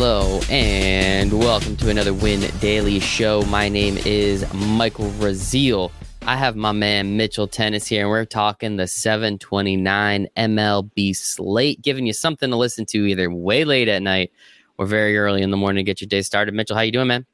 hello, and welcome to another Win Daily Show. My name is Michael Raziel. I have my man Mitchell Thoennes here, and we're talking the 729 MLB slate, giving you something to listen to either way late at night or very early in the morning to get your day started. Mitchell, how you doing, man?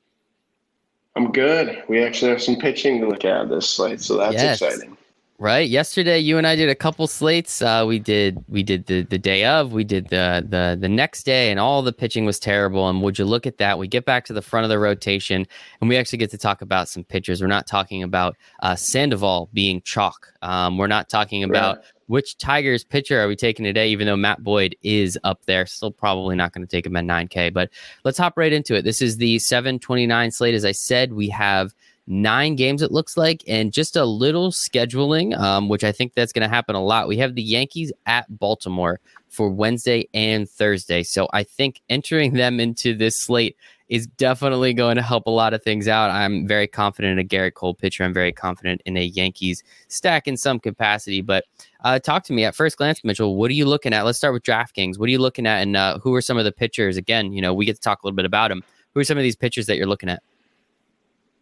I'm good. We actually have some pitching to look at this slate, so that's yes. exciting. Right. Yesterday, you and I did a couple slates. Uh, we did we did the the day of, we did the the the next day, and all the pitching was terrible. And would you look at that? We get back to the front of the rotation, and we actually get to talk about some pitchers. We're not talking about uh, Sandoval being chalk. Um, we're not talking about right. which Tigers pitcher are we taking today, even though Matt Boyd is up there. Still probably not going to take him at 9K. But let's hop right into it. This is the 729 slate. As I said, we have nine games, it looks like, and just a little scheduling, um, which I think that's going to happen a lot. We have the Yankees at Baltimore for Wednesday and Thursday. So I think entering them into this slate is definitely going to help a lot of things out. I'm very confident in a Gerrit Cole pitcher. I'm very confident in a Yankees stack in some capacity. But uh, talk to me at first glance, Mitchell. What are you looking at? Let's start with DraftKings. What are you looking at, and uh, who are some of the pitchers? Again, you know, we get to talk a little bit about them. Who are some of these pitchers that you're looking at?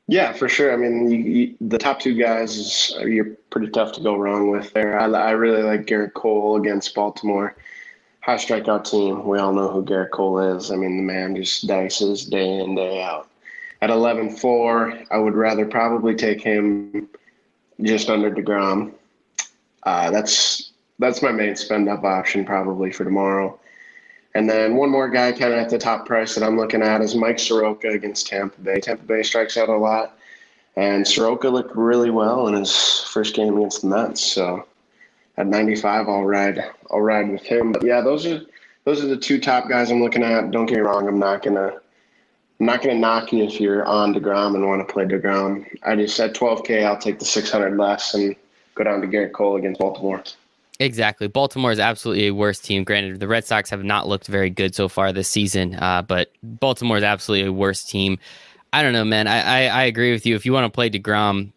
Yeah, for sure. I mean, you, you, the top two guys is you're pretty tough to go wrong with there. I, I really like Gerrit Cole against Baltimore. High strikeout team. We all know who Gerrit Cole is. I mean, the man just dices day in day out. At 11-4, I would rather probably take him just under Degrom. Uh, that's that's my main spend up option probably for tomorrow. And then one more guy kind of at the top price that I'm looking at is Mike Soroka against Tampa Bay. Tampa Bay strikes out a lot, and Soroka looked really well in his first game against the Mets. So at 95, I'll ride. I'll ride with him. But yeah, those are those are the two top guys I'm looking at. Don't get me wrong, I'm not gonna I'm not gonna knock you if you're on Degrom and want to play Degrom. I just said 12K. I'll take the 600 less and go down to Gerrit Cole against Baltimore. Exactly. Baltimore is absolutely a worse team. Granted, the Red Sox have not looked very good so far this season, uh, but Baltimore is absolutely a worse team. I don't know, man. I, I, I agree with you. If you want to play DeGrom,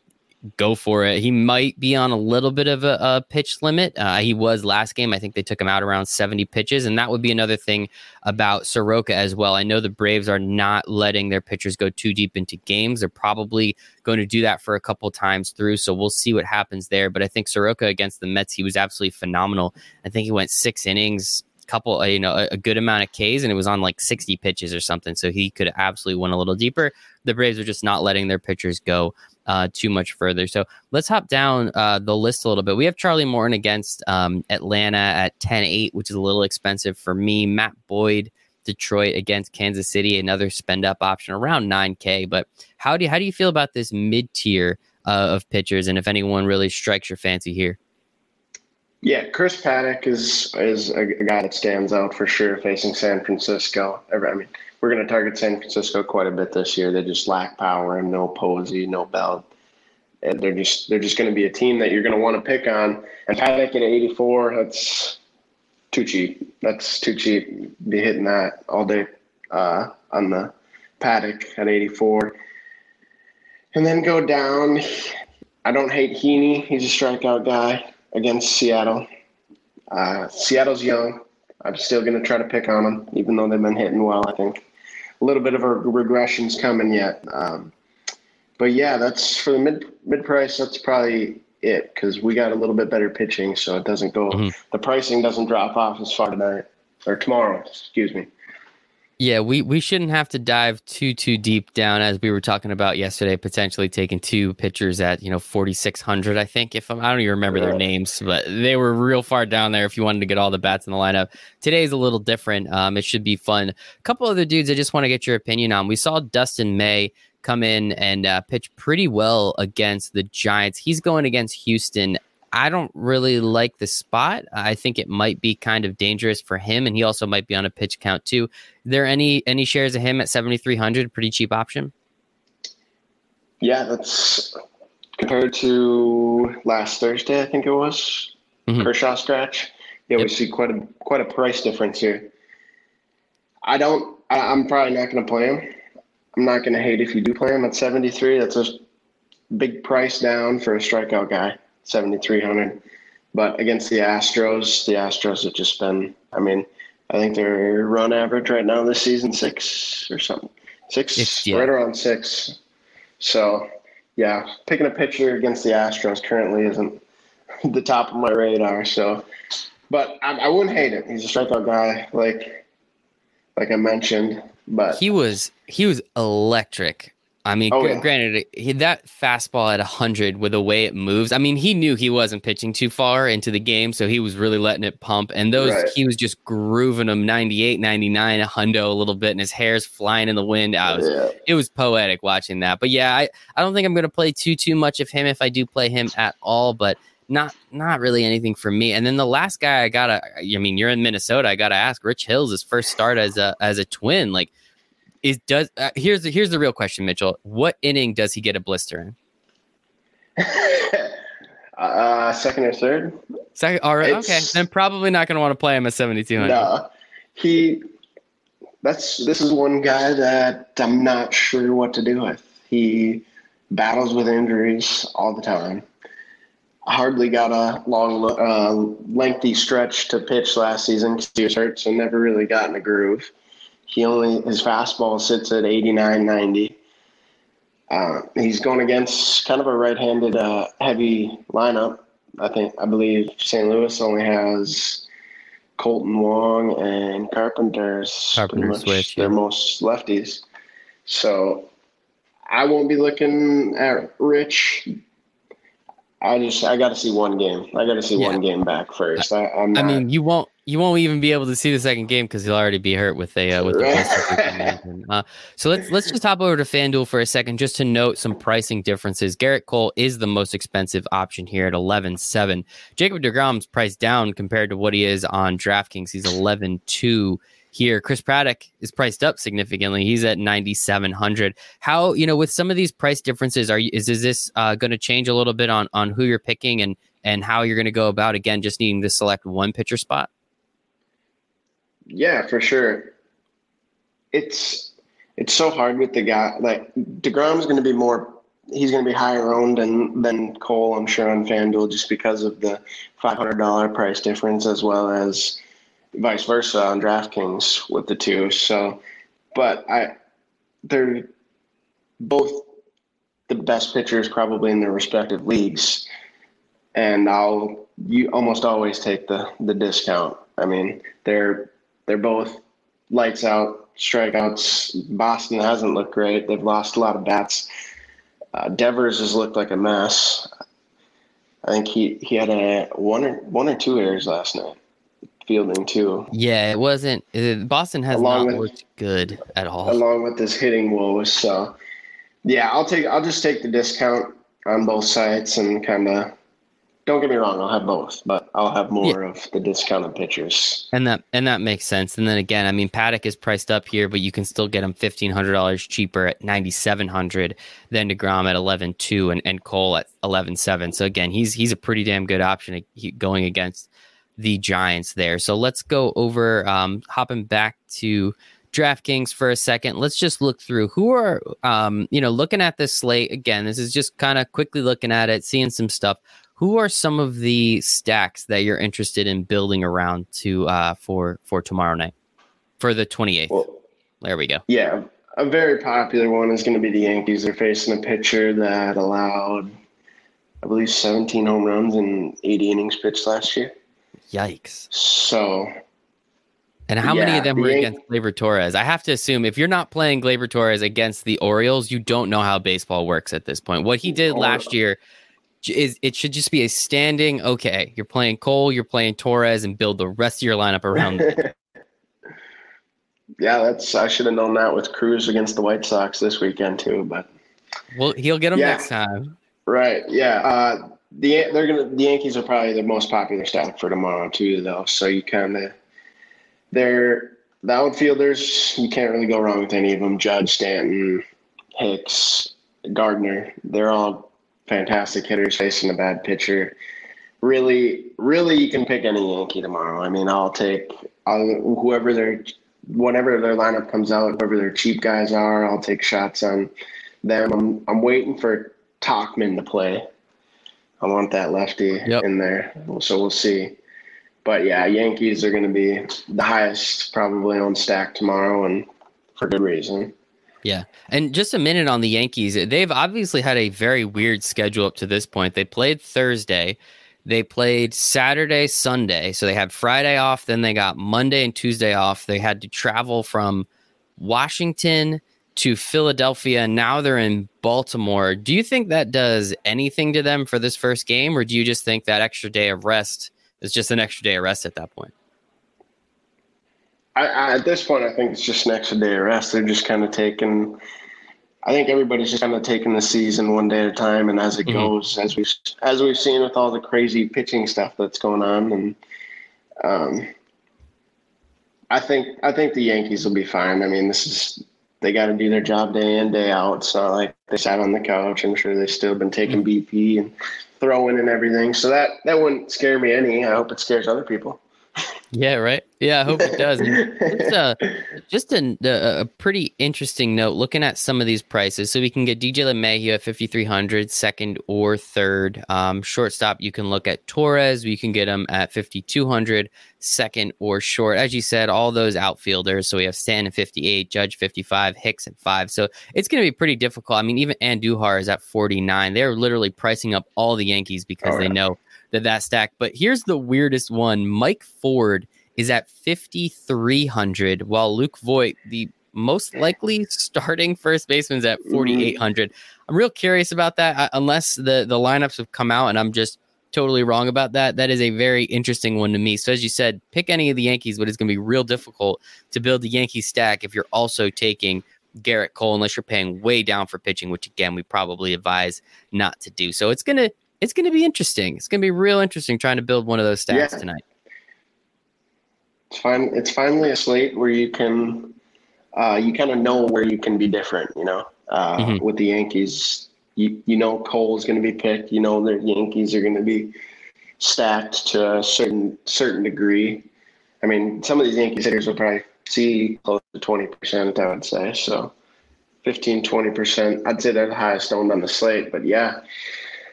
go for it. He might be on a little bit of a, a pitch limit. Uh, he was last game. I think they took him out around 70 pitches. And that would be another thing about Soroka as well. I know the Braves are not letting their pitchers go too deep into games. They're probably going to do that for a couple times through. So we'll see what happens there. But I think Soroka against the Mets, he was absolutely phenomenal. I think he went six innings, couple, uh, you know, a, a, good amount of Ks, and it was on like 60 pitches or something. So he could absolutely went a little deeper. The Braves are just not letting their pitchers go uh, too much further. So let's hop down uh, the list a little bit. We have Charlie Morton against um, Atlanta at 10 8, which is a little expensive for me. Matt Boyd. Detroit against Kansas City, another spend up option around 9K. But how do you, how do you feel about this mid tier uh, of pitchers, and if anyone really strikes your fancy here? Yeah, Chris Paddack is is a, guy that stands out for sure facing San Francisco. I mean, we're going to target San Francisco quite a bit this year. They just lack power and no Posey, no Belt. And they're just they're just going to be a team that you're going to want to pick on. And Paddack at 84, that's too cheap. That's too cheap. Be hitting that all day uh, on the Paddack at 84. And then go down. I don't hate Heaney. He's a strikeout guy against Seattle. Uh, Seattle's young. I'm still going to try to pick on them, even though they've been hitting well. I think a little bit of a regression's coming yet. Um, but yeah, that's for the mid mid price. That's probably it because we got a little bit better pitching, so it doesn't go. Mm-hmm. The pricing doesn't drop off as far tonight or tomorrow. Excuse me. Yeah, we, we shouldn't have to dive too too deep down as we were talking about yesterday. Potentially taking two pitchers at you know forty six hundred. I think if I'm, I don't even remember their names, but they were real far down there. If you wanted to get all the bats in the lineup, today's a little different. Um, it should be fun. A couple other dudes I just want to get your opinion on. We saw Dustin May come in and uh, pitch pretty well against the Giants. He's going against Houston I don't really like the spot. I think it might be kind of dangerous for him, and he also might be on a pitch count too. Are there any any shares of him at seventy three hundred? Pretty cheap option. Yeah, that's compared to last Thursday. I think it was mm-hmm. Kershaw scratch. Yeah, yep. we see quite a quite a price difference here. I don't. I, I'm probably not going to play him. I'm not going to hate if you do play him at 73. That's a big price down for a strikeout guy. 7,300. But against the Astros, the Astros have just been, I mean, I think their run average right now this season six or something, six, yeah. right around six. So, yeah, picking a pitcher against the Astros currently isn't the top of my radar. So, but I, I wouldn't hate it. He's a strikeout guy, like like I mentioned. But he was he was electric I mean, oh, yeah. granted, he, that fastball at 100 with the way it moves. I mean, he knew he wasn't pitching too far into the game, so he was really letting it pump. And those, right. he was just grooving them 98, 99, a hundo a little bit, and his hair's flying in the wind. I was, yeah. It was poetic watching that. But yeah, I, I don't think I'm going to play too, too much of him if I do play him at all, but not, not really anything for me. And then the last guy I got to, I mean, you're in Minnesota. I got to ask Rich Hill's, his first start as a, as a twin. Like, is does uh, here's the here's the real question, Mitchell. What inning does he get a blister in? uh, second or third. Second. All right. It's, okay. Then probably not going to want to play him at seventy two hundred. No, he. That's this is one guy that I'm not sure what to do with. He battles with injuries all the time. Hardly got a long, uh, lengthy stretch to pitch last season because he was hurt, so never really got in a groove. He only his fastball sits at 89, 90. Uh, he's going against kind of a right-handed uh, heavy lineup. I think I believe St. Louis only has Kolten Wong and Carpenter's Carpenter switch, their most lefties. So I won't be looking at Rich I just I got to see one game. I got to see yeah. one game back first. I, I, mean, you won't you won't even be able to see the second game because he'll already be hurt with a uh, with the uh, so let's let's just hop over to FanDuel for a second just to note some pricing differences. Gerrit Cole is the most expensive option here at 11.7. Jacob DeGrom's priced down compared to what he is on DraftKings. He's 11.2 here. Chris Paddack is priced up significantly. He's at 9,700. How, you know, with some of these price differences, are you, is, is this uh, going to change a little bit on, on who you're picking and, and how you're going to go about, again, just needing to select one pitcher spot? Yeah, for sure. It's, it's so hard with the guy. Like DeGrom's going to be more he's going to be higher owned than than Cole, I'm sure, on FanDuel just because of the $500 price difference as well as vice versa on DraftKings with the two. So, but I, they're both the best pitchers probably in their respective leagues, and I'll you almost always take the the discount. I mean, they're they're both lights out strikeouts. Boston hasn't looked great. They've lost a lot of bats. Uh, Devers has looked like a mess. I think he, he had a one or one or two errors last night fielding too. Yeah, it wasn't. It, Boston has along not with, looked good at all. Along with this hitting woes, so yeah, I'll take. I'll just take the discount on both sides and kind of. Don't get me wrong, I'll have both, but I'll have more yeah. of the discounted pitchers. And that and that makes sense. And then again, I mean, Paddack is priced up here, but you can still get him fifteen hundred dollars cheaper at ninety seven hundred than Degrom at eleven two and, and Cole at eleven seven. So again, he's he's a pretty damn good option going against the Giants there. So let's go over, um, hopping back to DraftKings for a second. Let's just look through who are, um, you know, looking at this slate again. This is just kind of quickly looking at it, seeing some stuff. Who are some of the stacks that you're interested in building around to uh, for for tomorrow night for the 28th? Well, there we go. Yeah, a very popular one is going to be the Yankees. They're facing a pitcher that allowed, I believe, 17 home runs in 80 innings pitched last year. Yikes. So. And how yeah, many of them were against Gleyber Torres? I have to assume if you're not playing Gleyber Torres against the Orioles, you don't know how baseball works at this point. What he did last year is it should just be a standing. Okay, you're playing Cole, you're playing Torres, and build the rest of your lineup around. yeah, that's I should have known that with Cruz against the White Sox this weekend too. But well, he'll get them yeah. next time. Right. Yeah. Uh, the they're gonna the Yankees are probably the most popular stack for tomorrow too, though. So you kind of they're the outfielders. You can't really go wrong with any of them. Judge, Stanton, Hicks, Gardner. They're all fantastic hitters facing a bad pitcher. Really, really, you can pick any Yankee tomorrow. I mean, I'll take I'll, whoever their whenever their lineup comes out, whoever their cheap guys are. I'll take shots on them. I'm I'm waiting for Tauchman to play. I want that lefty yep. in there. So we'll see. but yeah, Yankees are going to be the highest probably on stack tomorrow, and for good reason. Yeah. And just a minute on the Yankees. They've obviously had a very weird schedule up to this point. They played Thursday, they played Saturday, Sunday. So they had Friday off, then they got Monday and Tuesday off. They had to travel from Washington to Philadelphia. And now they're in Baltimore. Do you think that does anything to them for this first game, or do you just think that extra day of rest is just an extra day of rest at that point? I, I, at this point, I think it's just an extra day of rest. They're just kind of taking. I think everybody's just kind of taking the season one day at a time, and as it mm-hmm. goes, as we as we've seen with all the crazy pitching stuff that's going on, and um, I think I think the Yankees will be fine. I mean, this is they got to do their job day in day out. It's not like they sat on the couch. I'm sure they've still been taking mm-hmm. BP and throwing and everything. So that that wouldn't scare me any. I hope it scares other people. Yeah, right. Yeah, I hope it does. It's uh, just a, a, pretty interesting note looking at some of these prices. So we can get DJ LeMahieu at 5,300, second or third. Um, shortstop, you can look at Torres. We can get him at 5,200, second or short. As you said, all those outfielders. So we have Stan at 58, Judge 55, Hicks at 5. So it's going to be pretty difficult. I mean, even Andujar is at 49. They're literally pricing up all the Yankees because oh, yeah. they know that that stack. But here's the weirdest one Mike Ford is at 5,300, while Luke Voit, the most likely starting first baseman, is at mm-hmm. 4,800. I'm real curious about that. I, unless the, the lineups have come out and I'm just totally wrong about that, that is a very interesting one to me. So, as you said, pick any of the Yankees, but it's going to be real difficult to build the Yankee stack if you're also taking Gerrit Cole, unless you're paying way down for pitching, which again, we probably advise not to do. So, it's going to it's going to be interesting. It's going to be real interesting trying to build one of those stacks yeah. tonight. It's fine. It's finally a slate where you can, uh, you kind of know where you can be different. You know, uh, mm-hmm. with the Yankees, you you know Cole is going to be picked. You know the Yankees are going to be stacked to a certain certain degree. I mean, some of these Yankees hitters will probably see close to twenty percent. I would say so. 15, 20%. I'd say they're the highest owned on the slate. But yeah,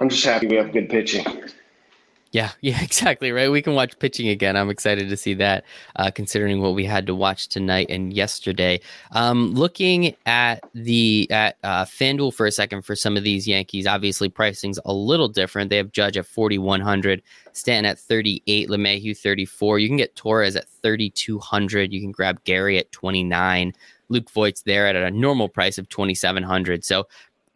I'm just happy we have good pitching. Yeah, yeah, exactly right. We can watch pitching again. I'm excited to see that, uh, considering what we had to watch tonight and yesterday. Um, looking at the at uh, FanDuel for a second for some of these Yankees, obviously pricing's a little different. They have Judge at 4100, Stanton at 38, LeMahieu 34. You can get Torres at 3200. You can grab Gary at 29. Luke Voit's there at a normal price of 2700. So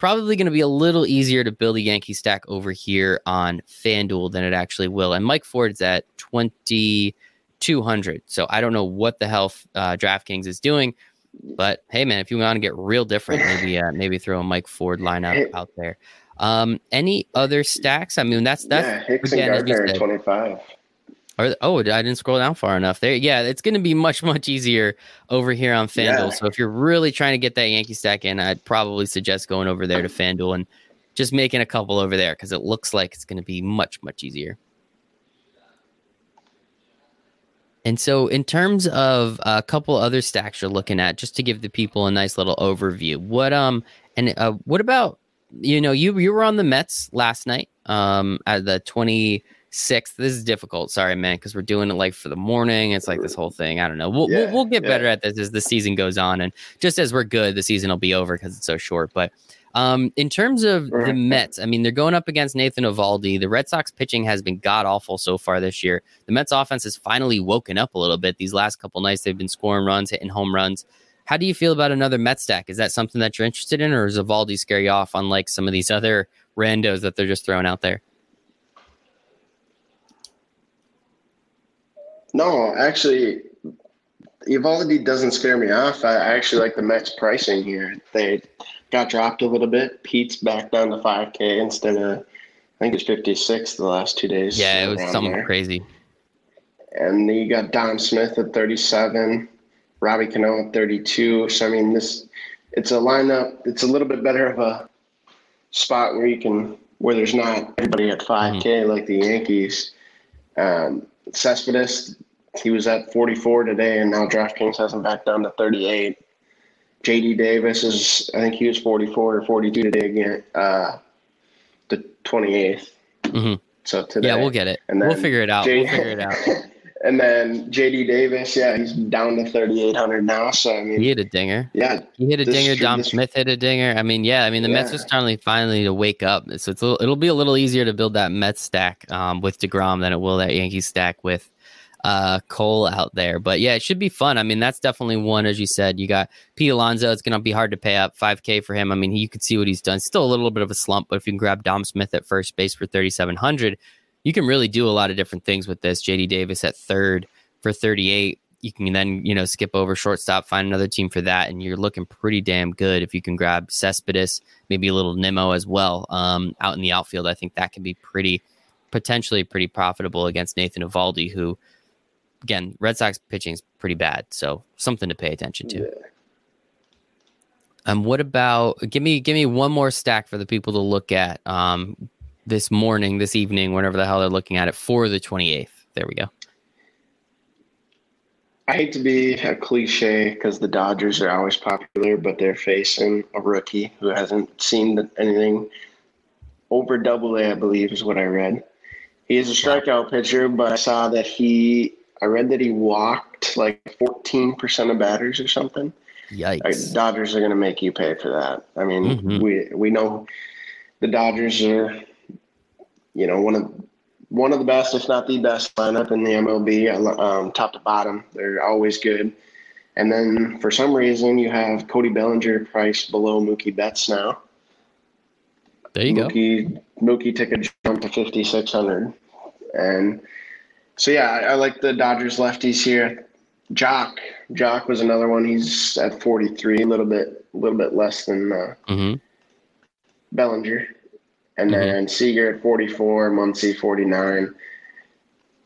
probably going to be a little easier to build a Yankee stack over here on FanDuel than it actually will. And Mike Ford's at 2,200. So I don't know what the hell uh, DraftKings is doing. But hey, man, if you want to get real different, maybe uh, maybe throw a Mike Ford lineup out there. Um, any other stacks? I mean, that's that's yeah, Hicks again, and Gardner twenty five. Or, oh, I didn't scroll down far enough there. Yeah, it's going to be much, much easier over here on FanDuel. Yeah. So if you're really trying to get that Yankee stack in, I'd probably suggest going over there to FanDuel and just making a couple over there because it looks like it's going to be much, much easier. And so, in terms of a couple other stacks you're looking at, just to give the people a nice little overview, what um and uh, what about you know you you were on the Mets last night um at the 20 sixth. This is difficult. Sorry, man, because we're doing it like for the morning. It's like this whole thing. I don't know. We'll yeah, we'll, we'll, get yeah. better at this as the season goes on, and just as we're good, the season will be over because it's so short. But um, in terms of the Mets, I mean, they're going up against Nathan Eovaldi. The Red Sox pitching has been god awful so far this year. The Mets offense has finally woken up a little bit. These last couple nights, they've been scoring runs, hitting home runs. How do you feel about another Met stack? Is that something that you're interested in, or does Eovaldi scare you off, unlike some of these other randos that they're just throwing out there? No, actually, Eovaldi doesn't scare me off. I actually like the Mets pricing here. They got dropped a little bit. Pete's back down to 5K instead of, I think it's 56 the last two days. Yeah, it was something there. crazy. And then you got Dom Smith at 37, Robbie Cano at 32. So, I mean, this, it's a lineup, it's a little bit better of a spot where you can, where there's not everybody at 5K mm-hmm. like the Yankees. Um, Cespedes, he was at 44 today, and now DraftKings has him back down to 38. JD Davis is, I think he was 44 or 42 today again, uh, the 28th. Mm-hmm. So today, yeah, we'll get it. And we'll figure it out. J- we'll figure it out. and then JD Davis, yeah, he's down to 3,800 now. So I mean, he hit a dinger. Yeah, he hit a dinger. Dom this, Smith hit a dinger. I mean, yeah, I mean the yeah. Mets are finally, finally to wake up. So it's a, it'll be a little easier to build that Mets stack um, with Degrom than it will that Yankees stack with uh, Cole out there. But yeah, it should be fun. I mean, that's definitely one, as you said. You got Pete Alonso. It's going to be hard to pay up 5K for him. I mean, you could see what he's done. Still a little bit of a slump, but if you can grab Dom Smith at first base for 3,700, you can really do a lot of different things with this. JD Davis at third for 38. You can then, you know, skip over shortstop, find another team for that, and you're looking pretty damn good if you can grab Cespedes, maybe a little Nimmo as well um, out in the outfield. I think that can be pretty, potentially pretty profitable against Nathan Eovaldi, who – again, Red Sox pitching is pretty bad, so something to pay attention to. Yeah. Um, what about give me give me one more stack for the people to look at um this morning, this evening, whenever the hell they're looking at it for the twenty eighth. There we go. I hate to be a cliche because the Dodgers are always popular, but they're facing a rookie who hasn't seen anything over double A, I believe is what I read. He is a strikeout pitcher, but I saw that he I read that he walked like 14% of batters or something. Yikes. Dodgers are going to make you pay for that. I mean, mm-hmm. we we know the Dodgers are, you know, one of one of the best, if not the best lineup in the MLB, um, top to bottom. They're always good. And then for some reason, you have Cody Bellinger priced below Mookie Betts now. There you Mookie, go. Mookie took a jump to 5,600. And so yeah, I, I, like the Dodgers lefties here. Joc, Joc was another one. He's at 43, a little bit, a little bit less than uh, mm-hmm. Bellinger, and mm-hmm. then Seager at 44, Muncy 49.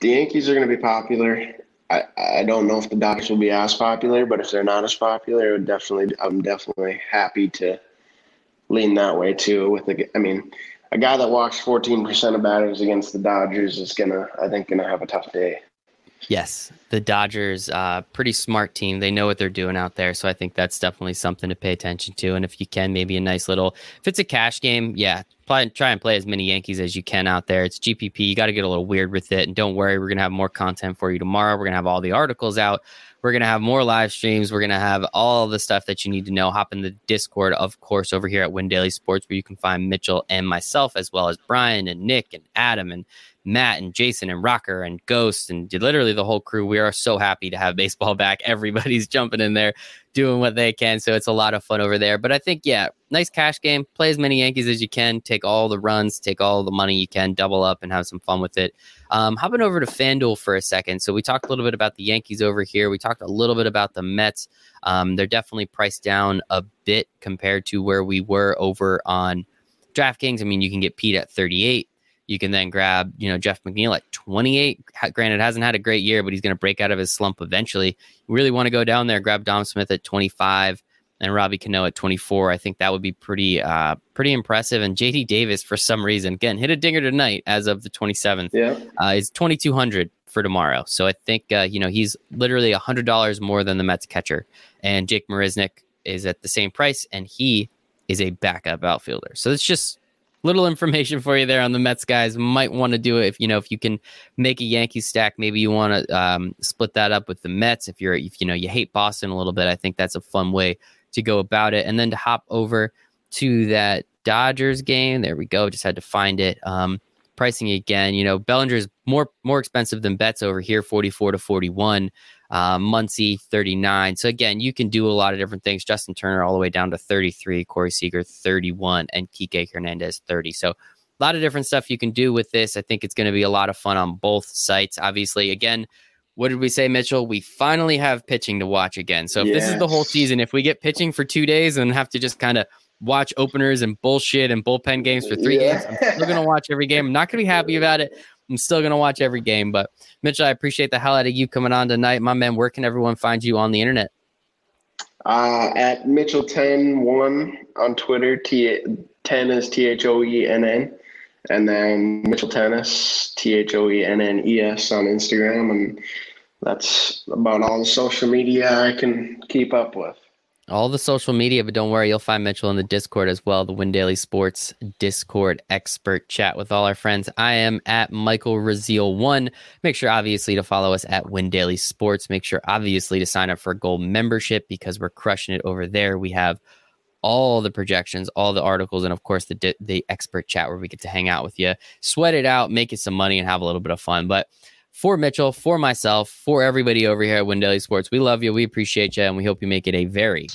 The Yankees are going to be popular. I, I don't know if the Dodgers will be as popular, but if they're not as popular, would definitely I'm definitely happy to lean that way too. With the, I mean, a guy that walks 14% of batters against the Dodgers is gonna, I think, gonna have a tough day. Yes, the Dodgers, uh, pretty smart team. They know what they're doing out there, so I think that's definitely something to pay attention to. And if you can, maybe a nice little, if it's a cash game, yeah, play, try and play as many Yankees as you can out there. It's GPP. You got to get a little weird with it, and don't worry, we're gonna have more content for you tomorrow. We're gonna have all the articles out we're going to have more live streams. We're going to have all the stuff that you need to know. Hop in the Discord, of course, over here at Win Daily Sports, where you can find Mitchell and myself, as well as Brian and Nick and Adam and Matt and Jason and Rocker and Ghost and literally the whole crew. We are so happy to have baseball back. Everybody's jumping in there, doing what they can. So it's a lot of fun over there. But I think, yeah, nice cash game. Play as many Yankees as you can. Take all the runs, take all the money you can, double up, and have some fun with it. Um, hopping over to FanDuel for a second. So we talked a little bit about the Yankees over here. We talked a little bit about the Mets. Um, they're definitely priced down a bit compared to where we were over on DraftKings. I mean, you can get Pete at 38. You can then grab, you know, Jeff McNeil at 28. Granted, hasn't had a great year, but he's going to break out of his slump eventually. You really want to go down there, grab Dom Smith at 25 and Robbie Cano at 24. I think that would be pretty, uh, pretty impressive. And JD Davis, for some reason, again, hit a dinger tonight as of the 27th. Yeah, uh, is 2200 for tomorrow. So I think uh, you know he's literally a hundred dollars more than the Mets catcher, and Jake Marisnick is at the same price, and he is a backup outfielder. So it's just little information for you there on the Mets guys. Might want to do it if you know if you can make a Yankee stack. Maybe you want to um, split that up with the Mets. If you're if you know you hate Boston a little bit, I think that's a fun way to go about it. And then to hop over to that Dodgers game. There we go. Just had to find it. Um, pricing again. You know, Bellinger is more more expensive than Betts over here, forty four to forty one. Uh, Muncy 39. So again, you can do a lot of different things. Justin Turner all the way down to 33, Corey Seager 31, and Kike Hernandez 30. So a lot of different stuff you can do with this. I think it's going to be a lot of fun on both sites. Obviously, again, what did we say, Mitchell? We finally have pitching to watch again. So if yes. this is the whole season, if we get pitching for two days and have to just kind of watch openers and bullshit and bullpen games for three yeah. games, I'm still going to watch every game. I'm not going to be happy about it. I'm still going to watch every game. But Mitchell, I appreciate the hell out of you coming on tonight. My man, where can everyone find you on the internet? Uh, at Mitchell101 on Twitter. T 10 is T H O E N N. And then Mitchell Thoennes, T H O E N N E S on Instagram. And that's about all the social media I can keep up with. All the social media, but don't worry, you'll find Mitchell in the Discord as well, the Win Daily Sports Discord expert chat with all our friends. I am at Michael Raziel one. Make sure obviously to follow us at Win Daily Sports. Make sure obviously to sign up for a gold membership because we're crushing it over there. We have all the projections, all the articles, and of course the the expert chat where we get to hang out with you, sweat it out, make it some money, and have a little bit of fun. But for Mitchell, for myself, for everybody over here at Win Daily Sports, we love you, we appreciate you, and we hope you make it a very